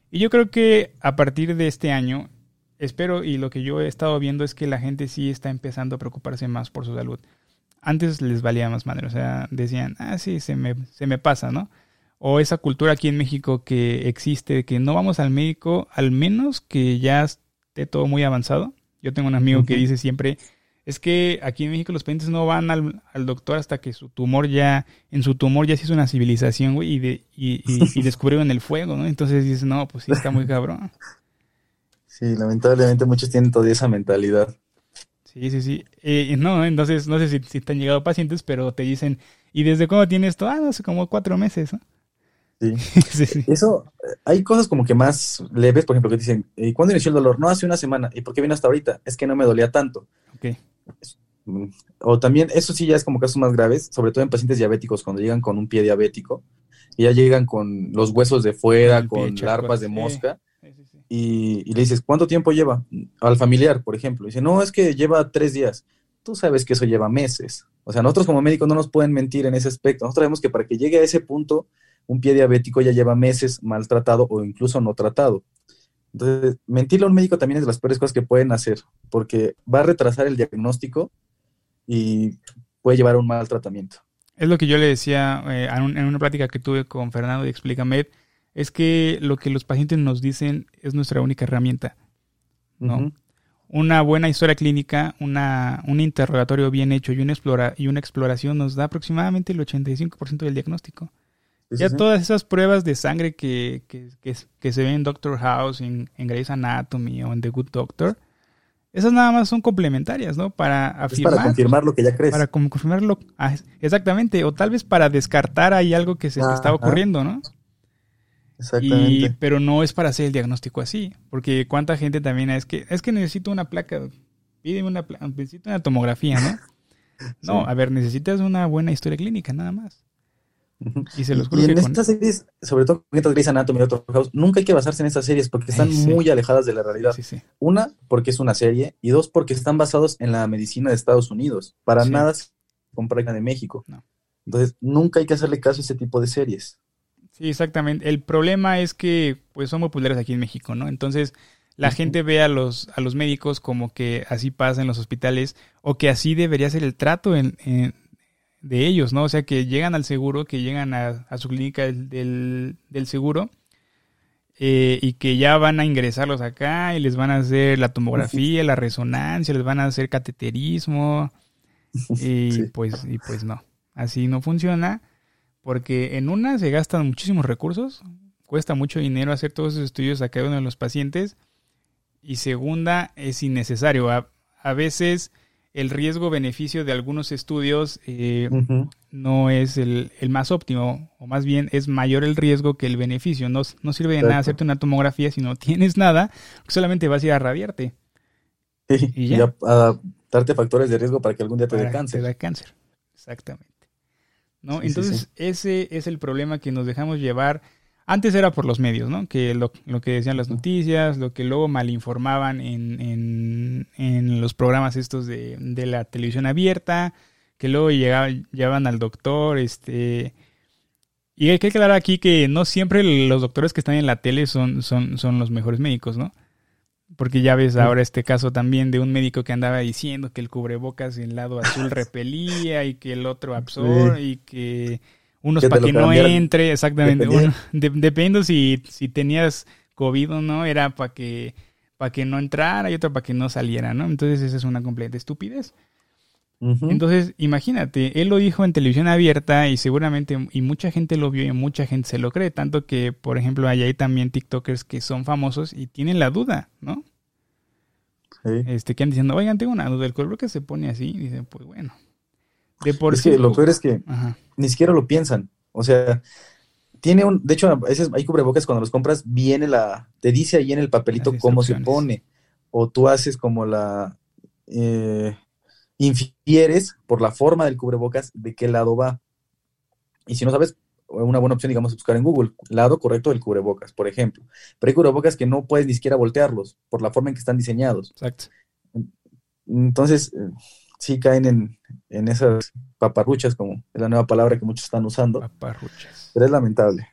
Y yo creo que a partir de este año, espero y lo que yo he estado viendo es que la gente sí está empezando a preocuparse más por su salud. Antes les valía más madre, o sea, decían, ah, sí, se me, se me pasa, ¿no? O esa cultura aquí en México que existe, que no vamos al médico, al menos que ya todo muy avanzado. Yo tengo un amigo que dice siempre, es que aquí en México los pacientes no van al, doctor hasta que su tumor ya, en su tumor ya se hizo una civilización, güey, y, de, y, y, descubrieron el fuego, ¿no? Entonces dices, no, pues sí, está muy cabrón. Sí, lamentablemente muchos tienen todavía esa mentalidad. Sí, sí, sí. Eh, no, entonces no sé si, si te han llegado pacientes, pero te dicen, ¿y desde cuándo tienes esto? Ah, no sé, como cuatro meses, ¿no? Sí. Eso, hay cosas como que más leves, por ejemplo, que dicen, ¿y cuándo inició el dolor? No, hace una semana. ¿Y por qué viene hasta ahorita? Es que no me dolía tanto. O también, eso sí ya es como casos más graves, sobre todo en pacientes diabéticos, cuando llegan con un pie diabético, y ya llegan con los huesos de fuera, con larvas de mosca, y, y, le dices, ¿cuánto tiempo lleva? Al familiar, por ejemplo. dice, no, es que lleva tres días. Tú sabes que eso lleva meses. O sea, nosotros como médicos no nos pueden mentir en ese aspecto. Nosotros sabemos que para que llegue a ese punto, un pie diabético ya lleva meses maltratado o incluso no tratado. Entonces, mentirle a un médico también es de las peores cosas que pueden hacer, porque va a retrasar el diagnóstico y puede llevar a un mal tratamiento. Es lo que yo le decía eh, en una plática que tuve con Fernando de Explícame, es que lo que los pacientes nos dicen es nuestra única herramienta. ¿no? Una buena historia clínica, una, un interrogatorio bien hecho y una, explora, y una exploración nos da aproximadamente el 85% del diagnóstico. Ya todas esas pruebas de sangre que, que, que, se ven en Doctor House, en, en Grey's Anatomy o en The Good Doctor, esas nada más son complementarias, ¿no? Para afirmar. para confirmar lo que ya crees. Para confirmarlo. Ah, exactamente. O tal vez para descartar ahí algo que se estaba ocurriendo, ¿no? Exactamente. pero no es para hacer el diagnóstico así. Porque cuánta gente también es que, es que necesito una placa. Pídeme una, necesito una tomografía, ¿no? No, a ver, necesitas una buena historia clínica, nada más. Y, se los y en estas series, sobre todo en Grey's Anatomy y otro House, nunca hay que basarse en estas series porque están muy alejadas de la realidad. Una, porque es una serie, y dos, porque están basados en la medicina de Estados Unidos. Para nada se compra de México. Entonces, nunca hay que hacerle caso a ese tipo de series. Sí, exactamente. El problema es que pues son populares aquí en México, ¿no? Entonces, la gente ve a los, a los médicos como que así pasa en los hospitales o que así debería ser el trato en, de ellos, ¿no? O sea, que llegan al seguro, que llegan a, su clínica del, del, seguro eh, y que ya van a ingresarlos acá y les van a hacer la tomografía, la resonancia, les van a hacer cateterismo y pues y pues no, así no funciona porque en una se gastan muchísimos recursos, cuesta mucho dinero hacer todos esos estudios a cada uno de los pacientes y segunda es innecesario. a veces el riesgo-beneficio de algunos estudios eh, no es el, más óptimo, o más bien es mayor el riesgo que el beneficio. No, no sirve de nada hacerte una tomografía si no tienes nada, solamente vas a ir a radiarte. y, ya. a, darte factores de riesgo para que algún día te dé cáncer. Te da cáncer, exactamente. ¿no? Entonces, ese es el problema que nos dejamos llevar antes era por los medios, ¿no? Que lo, que decían las noticias, lo que luego malinformaban en, en, en los programas estos de, de, la televisión abierta, que luego llegaban, llevaban al doctor, este... Y hay que aclarar aquí que no siempre los doctores que están en la tele son, son, son los mejores médicos, ¿no? Porque ya ves ahora este caso también de un médico que andaba diciendo que el cubrebocas en lado azul repelía y que el otro absorbe y que unos para que no entre, exactamente. Dependiendo, si, si tenías COVID o no, era para que, para que no entrara y otro para que no saliera, ¿no? Entonces esa es una completa estupidez. Entonces, imagínate, él lo dijo en televisión abierta y seguramente, y mucha gente lo vio y mucha gente se lo cree, tanto que, por ejemplo, hay también TikTokers que son famosos y tienen la duda, ¿no? Sí. Este, que han diciendo, oigan, tengo una duda, el cuerpo que se pone así, y dicen, pues bueno, es que lo peor es que ni siquiera lo piensan. O sea, tiene un, de hecho, a veces hay cubrebocas cuando los compras, viene la, te dice ahí en el papelito cómo se pone. O tú haces como la, eh, infieres por la forma del cubrebocas de qué lado va. Y si no sabes, una buena opción, digamos, buscar en Google, lado correcto del cubrebocas, por ejemplo. Pero hay cubrebocas que no puedes ni siquiera voltearlos por la forma en que están diseñados. Exacto. Entonces, sí caen en, en esas paparruchas, como es la nueva palabra que muchos están usando. Paparruchas. Pero es lamentable.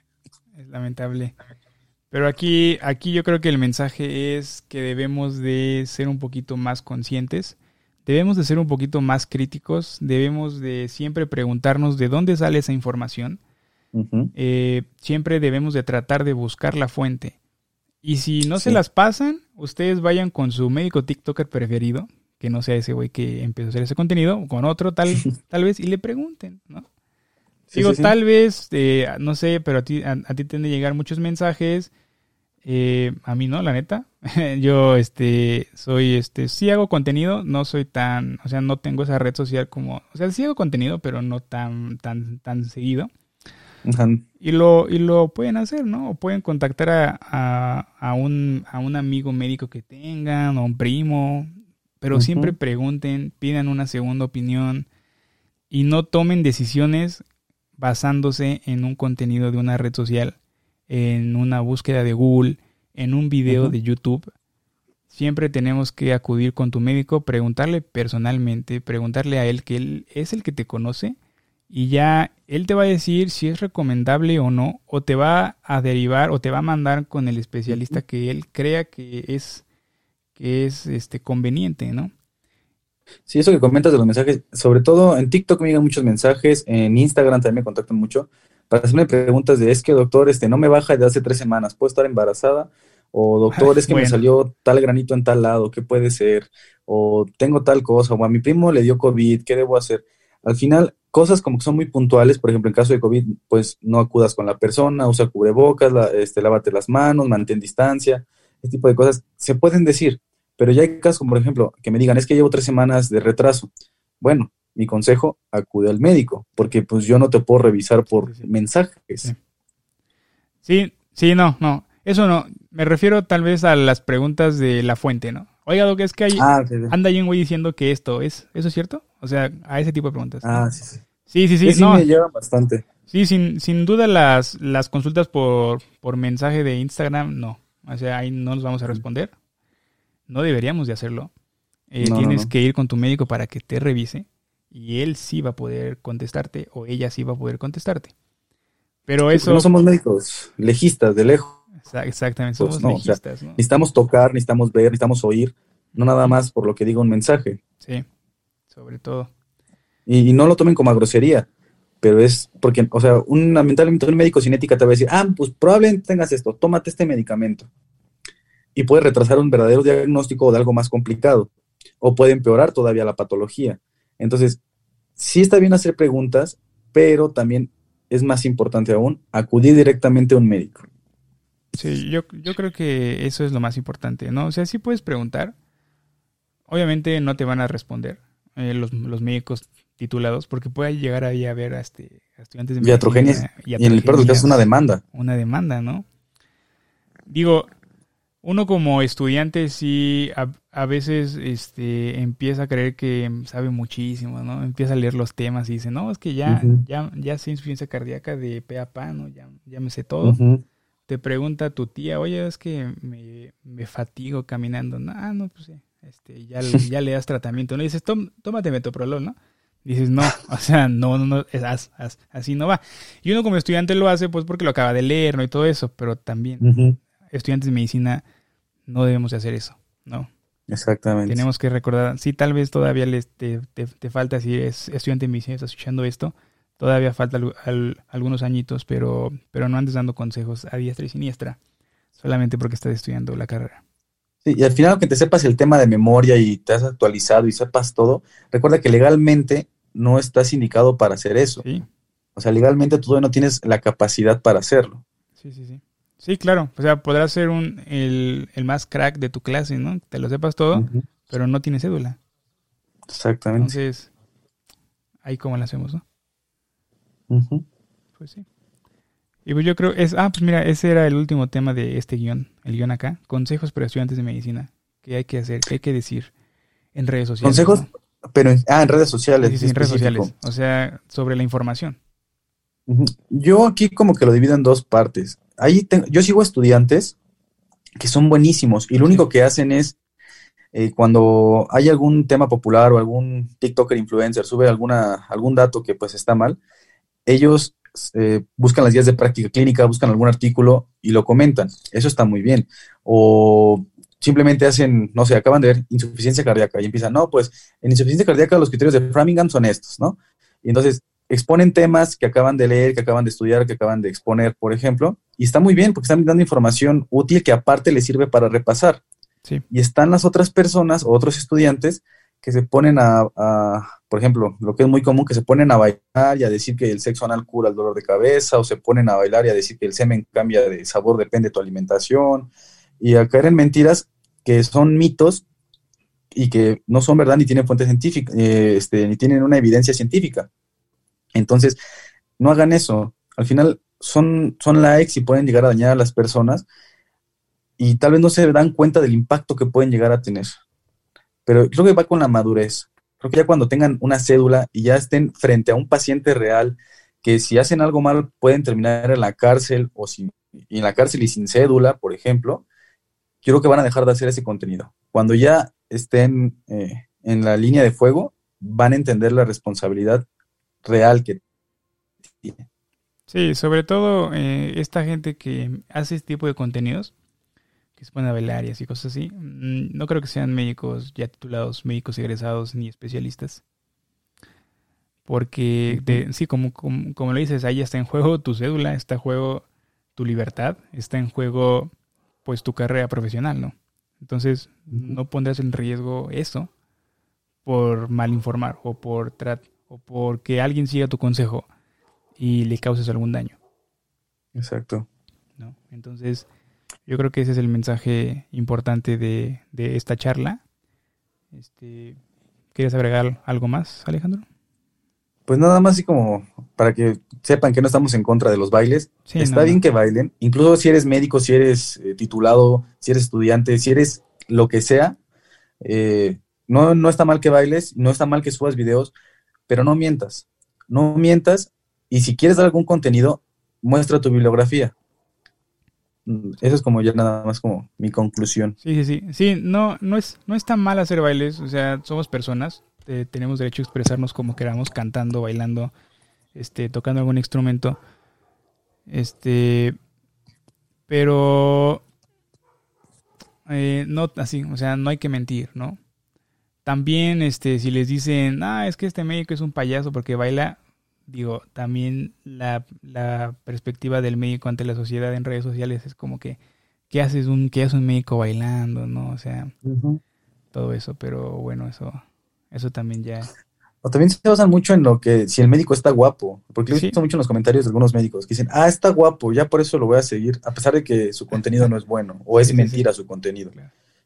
Es lamentable. Pero aquí, aquí yo creo que el mensaje es que debemos de ser un poquito más conscientes, debemos de ser un poquito más críticos, debemos de siempre preguntarnos de dónde sale esa información. Eh, siempre debemos de tratar de buscar la fuente. Y si no se las pasan, ustedes vayan con su médico TikToker preferido, que no sea ese güey que empezó a hacer ese contenido, con otro tal, tal vez, y le pregunten, ¿no? Digo, tal vez, eh, no sé, pero a ti, a, ti tienden a llegar muchos mensajes, eh, a mí no, la neta. Yo, este, soy, este, sí hago contenido, no soy tan, o sea, no tengo esa red social como, o sea, sí hago contenido, pero no tan, tan, tan seguido. Y lo, y lo pueden hacer, ¿no? O pueden contactar a, a, un, a un amigo médico que tengan, o un primo, pero siempre pregunten, pidan una segunda opinión y no tomen decisiones basándose en un contenido de una red social, en una búsqueda de Google, en un video de YouTube. Siempre tenemos que acudir con tu médico, preguntarle personalmente, preguntarle a él que él es el que te conoce y ya él te va a decir si es recomendable o no, o te va a derivar o te va a mandar con el especialista que él crea que es es este conveniente, ¿no? Sí, eso que comentas de los mensajes, sobre todo en TikTok me llegan muchos mensajes, en Instagram también me contactan mucho para hacerme preguntas de, es que doctor, este no me baja de hace tres semanas, ¿puedo estar embarazada? O doctor, es que me salió tal granito en tal lado, ¿qué puede ser? O tengo tal cosa, o a mi primo le dio COVID, ¿qué debo hacer? Al final, cosas como que son muy puntuales, por ejemplo, en caso de COVID, pues no acudas con la persona, usa cubrebocas, este, lávate las manos, mantén distancia, este tipo de cosas se pueden decir, pero ya hay casos por ejemplo, que me digan, es que llevo tres semanas de retraso. Bueno, mi consejo, acude al médico, porque pues yo no te puedo revisar por mensajes. Sí. sí, no, no. Eso no. Me refiero tal vez a las preguntas de la fuente, ¿no? Oiga, lo que es que hay, ah, anda ahí un güey diciendo que esto es, ¿eso es cierto? O sea, a ese tipo de preguntas. Ah, sí, sí. Sí, sí, sí. no, me lleva bastante. Sí, sin, sin duda las, las consultas por, por mensaje de Instagram, no. O sea, ahí no nos vamos a responder. No deberíamos de hacerlo. Eh, tienes que ir con tu médico para que te revise y él sí va a poder contestarte o ella sí va a poder contestarte. Pero eso... No somos médicos legistas de lejos. Exactamente, somos legistas. Necesitamos tocar, necesitamos ver, necesitamos oír, no nada más por lo que diga un mensaje. Sí, sobre todo. Y, no lo tomen como a grosería, pero es porque, o sea, un, lamentablemente un médico cinética te va a decir, ah, pues probablemente tengas esto, tómate este medicamento. Y puede retrasar un verdadero diagnóstico de algo más complicado, o puede empeorar todavía la patología. Entonces, sí está bien hacer preguntas, pero también es más importante aún acudir directamente a un médico. Sí, yo, yo creo que eso es lo más importante, ¿no? O sea, sí puedes preguntar. Obviamente no te van a responder eh, los, médicos titulados, porque puede llegar ahí a ver a, este, estudiantes de medicina. Y en el peor de es una demanda. Una demanda, ¿no? Digo, uno como estudiante sí a, veces este, empieza a creer que sabe muchísimo, ¿no? Empieza a leer los temas y dice, no, es que ya, ya, ya sé insuficiencia cardíaca de pe a pa, ¿no? Ya, ya me sé todo. Te pregunta tu tía, oye, es que me, me fatigo caminando. No, ah, no, pues sí. Este, ya, ya le das tratamiento, ¿no? Y dices, tómate metoprolol, ¿no? Dices, no, o sea, no, no, no, es, así no va. Y uno como estudiante lo hace pues porque lo acaba de leer, ¿no? Y todo eso, pero también estudiantes de medicina no debemos de hacer eso, ¿no? Exactamente. Tenemos que recordar, sí, tal vez todavía les te, te, falta, si eres estudiante de medicina, estás escuchando esto, todavía falta algunos añitos, pero, pero no andes dando consejos a diestra y siniestra, solamente porque estás estudiando la carrera. Sí, y al final, aunque te sepas el tema de memoria y te has actualizado y sepas todo, recuerda que legalmente no estás indicado para hacer eso. Sí. O sea, legalmente tú no tienes la capacidad para hacerlo. Sí, sí, sí. Sí, claro. O sea, podrás ser un, el, más crack de tu clase, ¿no? Te lo sepas todo, pero no tienes cédula. Exactamente. Entonces, ahí cómo lo hacemos, ¿no? Pues sí. Y pues yo creo, es, ah, pues mira, ese era el último tema de este guion, el guion acá. Consejos para estudiantes de medicina. ¿Qué hay que hacer? ¿Qué hay que decir en redes sociales? Consejos, pero ah, en redes sociales. Sí, en redes sociales. O sea, sobre la información. Yo aquí como que lo divido en dos partes. Ahí yo sigo estudiantes que son buenísimos y lo único que hacen es eh, cuando hay algún tema popular o algún TikToker influencer sube alguna, algún dato que pues está mal, ellos eh, buscan las guías de práctica clínica, buscan algún artículo y lo comentan. Eso está muy bien. O simplemente hacen, no sé, acaban de ver insuficiencia cardíaca y empiezan, no, pues en insuficiencia cardíaca los criterios de Framingham son estos, ¿no? Y entonces exponen temas que acaban de leer, que acaban de estudiar, que acaban de exponer, por ejemplo, y está muy bien porque están dando información útil que aparte les sirve para repasar. Y están las otras personas o otros estudiantes que se ponen a, por ejemplo, lo que es muy común, que se ponen a bailar y a decir que el sexo anal cura el dolor de cabeza, o se ponen a bailar y a decir que el semen cambia de sabor, depende de tu alimentación, y a caer en mentiras que son mitos y que no son verdad ni tienen fuente científica, eh, este, ni tienen una evidencia científica. Entonces, no hagan eso. Al final son, son likes y pueden llegar a dañar a las personas y tal vez no se dan cuenta del impacto que pueden llegar a tener. Pero creo que va con la madurez. Creo que ya cuando tengan una cédula y ya estén frente a un paciente real, que si hacen algo mal pueden terminar en la cárcel o sin, en la cárcel y sin cédula, por ejemplo, creo que van a dejar de hacer ese contenido. Cuando ya estén eh, en la línea de fuego, van a entender la responsabilidad real que tiene. Sí, sobre todo eh, esta gente que hace este tipo de contenidos, que se pone a bailar y así cosas así, mm, no creo que sean médicos ya titulados, médicos egresados ni especialistas. Porque, sí, como, como, lo dices, ahí está en juego tu cédula, está en juego tu libertad, está en juego pues tu carrera profesional, ¿no? Entonces, no pondrás en riesgo eso por mal informar o por, o porque alguien siga tu consejo y le causes algún daño. Exacto. ¿No? Entonces, yo creo que ese es el mensaje importante de, de esta charla. Este, ¿Quieres agregar algo más, Alejandro? Pues nada más así como para que sepan que no estamos en contra de los bailes. Está bien que bailen, incluso si eres médico, si eres eh, titulado, si eres estudiante, si eres lo que sea, eh, no, no está mal que bailes, no está mal que subas videos, pero no mientas, no mientas y si quieres dar algún contenido, muestra tu bibliografía. Mm, eso es como ya nada más como mi conclusión. Sí, sí, sí. Sí, no, no es, no es tan mal hacer bailes, o sea, somos personas, eh, tenemos derecho a expresarnos como queramos, cantando, bailando, este, tocando algún instrumento. Este, pero eh, no así, o sea, no hay que mentir, ¿no? También, este, si les dicen, ah, es que este médico es un payaso porque baila, digo, también la, la perspectiva del médico ante la sociedad en redes sociales es como que, ¿qué haces un, qué hace un médico bailando, no? O sea, todo eso, pero bueno, eso eso también ya. O también se basan mucho en lo que, si el médico está guapo, porque he visto mucho en los comentarios de algunos médicos que dicen, ah, está guapo, ya por eso lo voy a seguir, a pesar de que su contenido no es bueno, o es mentira su contenido.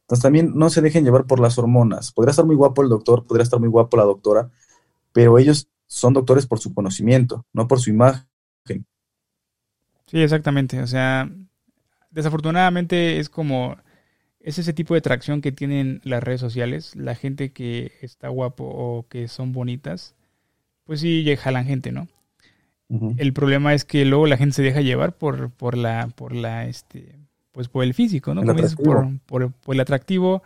Entonces también no se dejen llevar por las hormonas. Podría estar muy guapo el doctor, podría estar muy guapo la doctora, pero ellos son doctores por su conocimiento, no por su imagen. Sí, exactamente. O sea, desafortunadamente es como es ese tipo de atracción que tienen las redes sociales, la gente que está guapo o que son bonitas, pues sí jalan gente, ¿no? El problema es que luego la gente se deja llevar por, por la, por la, este, pues por el físico, ¿no? por, por, el atractivo,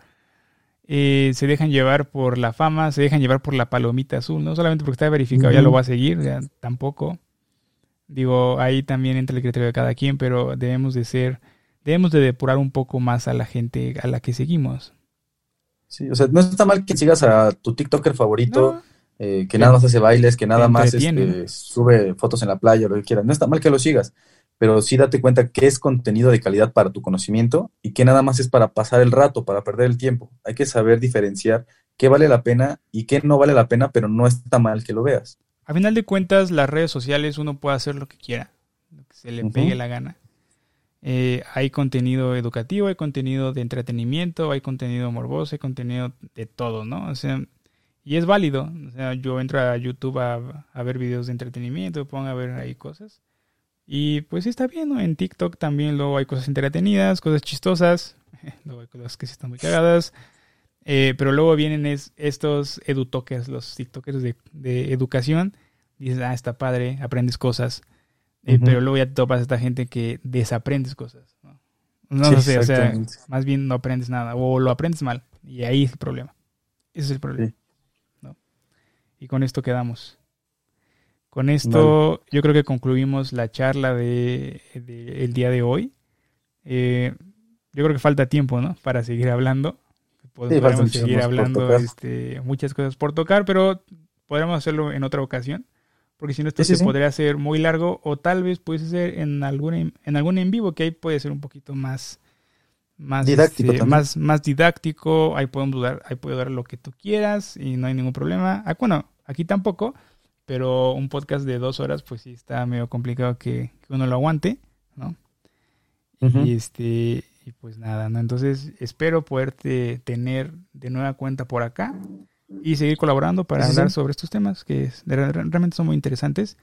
eh, se dejan llevar por la fama, se dejan llevar por la palomita azul, no solamente porque está verificado, ya lo va a seguir, tampoco. Digo, ahí también entra el criterio de cada quien, pero debemos de ser debemos de depurar un poco más a la gente a la que seguimos. Sí, o sea, no está mal que sigas a tu TikToker favorito, eh, que nada más hace bailes, que nada más este, sube fotos en la playa lo que quieras. No está mal que lo sigas, pero sí date cuenta que es contenido de calidad para tu conocimiento y que nada más es para pasar el rato, para perder el tiempo. Hay que saber diferenciar qué vale la pena y qué no vale la pena, pero no está mal que lo veas. A final de cuentas, las redes sociales uno puede hacer lo que quiera, lo que se le pegue la gana. Eh, hay contenido educativo, hay contenido de entretenimiento, hay contenido morboso, hay contenido de todo, ¿no? O sea, y es válido. O sea, yo entro a YouTube a, ver videos de entretenimiento, pongo a ver ahí cosas. Y pues está bien, ¿no? En TikTok también luego hay cosas entretenidas, cosas chistosas, luego hay cosas que sí están muy cagadas. Eh, pero luego vienen es, estos edutokers, los TikTokers de, de educación. Dices, ah, está padre, aprendes cosas. Eh, pero luego ya te topas a esta gente que desaprendes cosas. No, no, sé, o sea, más bien no aprendes nada o lo aprendes mal. Y ahí es el problema. Ese es el problema. ¿no? Y con esto quedamos. Con esto yo creo que concluimos la charla de, el día de hoy. Eh, yo creo que falta tiempo, ¿no? Para seguir hablando. Podemos seguir hablando este, muchas cosas por tocar, pero podremos hacerlo en otra ocasión porque si no esto se podría hacer muy largo o tal vez puede ser en algún en algún en vivo que ahí puede ser un poquito más más didáctico este, más más didáctico ahí podemos dar ahí puedo dar lo que tú quieras y no hay ningún problema ah, bueno aquí tampoco pero un podcast de dos horas pues sí está medio complicado que, uno lo aguante no y este y pues nada no entonces espero poderte tener de nueva cuenta por acá y seguir colaborando para hablar sobre estos temas que realmente son muy interesantes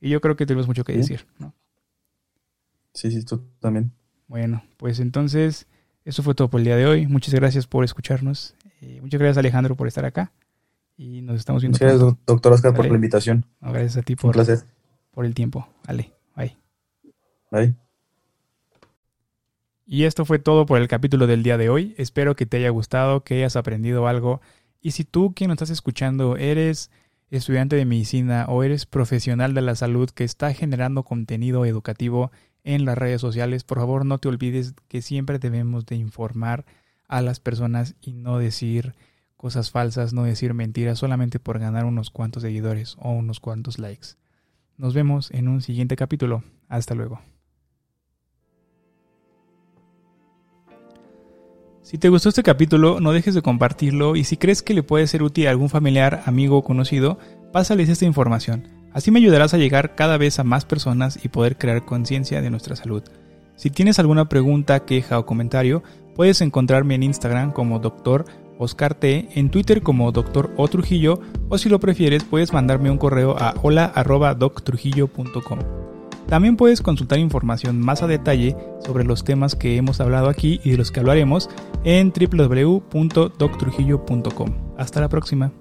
y yo creo que tenemos mucho que decir, ¿no? Sí, sí, tú también. Bueno, pues entonces eso fue todo por el día de hoy. Muchas gracias por escucharnos. Eh, muchas gracias Alejandro por estar acá y nos estamos viendo. Gracias, doctor Oscar, por la invitación. gracias a ti por, por el tiempo. Ale, bye. Bye. Y esto fue todo por el capítulo del día de hoy. Espero que te haya gustado, que hayas aprendido algo y si tú, quien nos estás escuchando, eres estudiante de medicina o eres profesional de la salud que está generando contenido educativo en las redes sociales, por favor no te olvides que siempre debemos de informar a las personas y no decir cosas falsas, no decir mentiras solamente por ganar unos cuantos seguidores o unos cuantos likes. Nos vemos en un siguiente capítulo. Hasta luego. Si te gustó este capítulo, no dejes de compartirlo y si crees que le puede ser útil a algún familiar, amigo o conocido, pásales esta información. Así me ayudarás a llegar cada vez a más personas y poder crear conciencia de nuestra salud. Si tienes alguna pregunta, queja o comentario, puedes encontrarme en Instagram como Dr. Oscar T, en Twitter como Dr. O Trujillo, o si lo prefieres, puedes mandarme un correo a hola.doctrujillo.com. También puedes consultar información más a detalle sobre los temas que hemos hablado aquí y de los que hablaremos en www.doctrujillo.com. Hasta la próxima.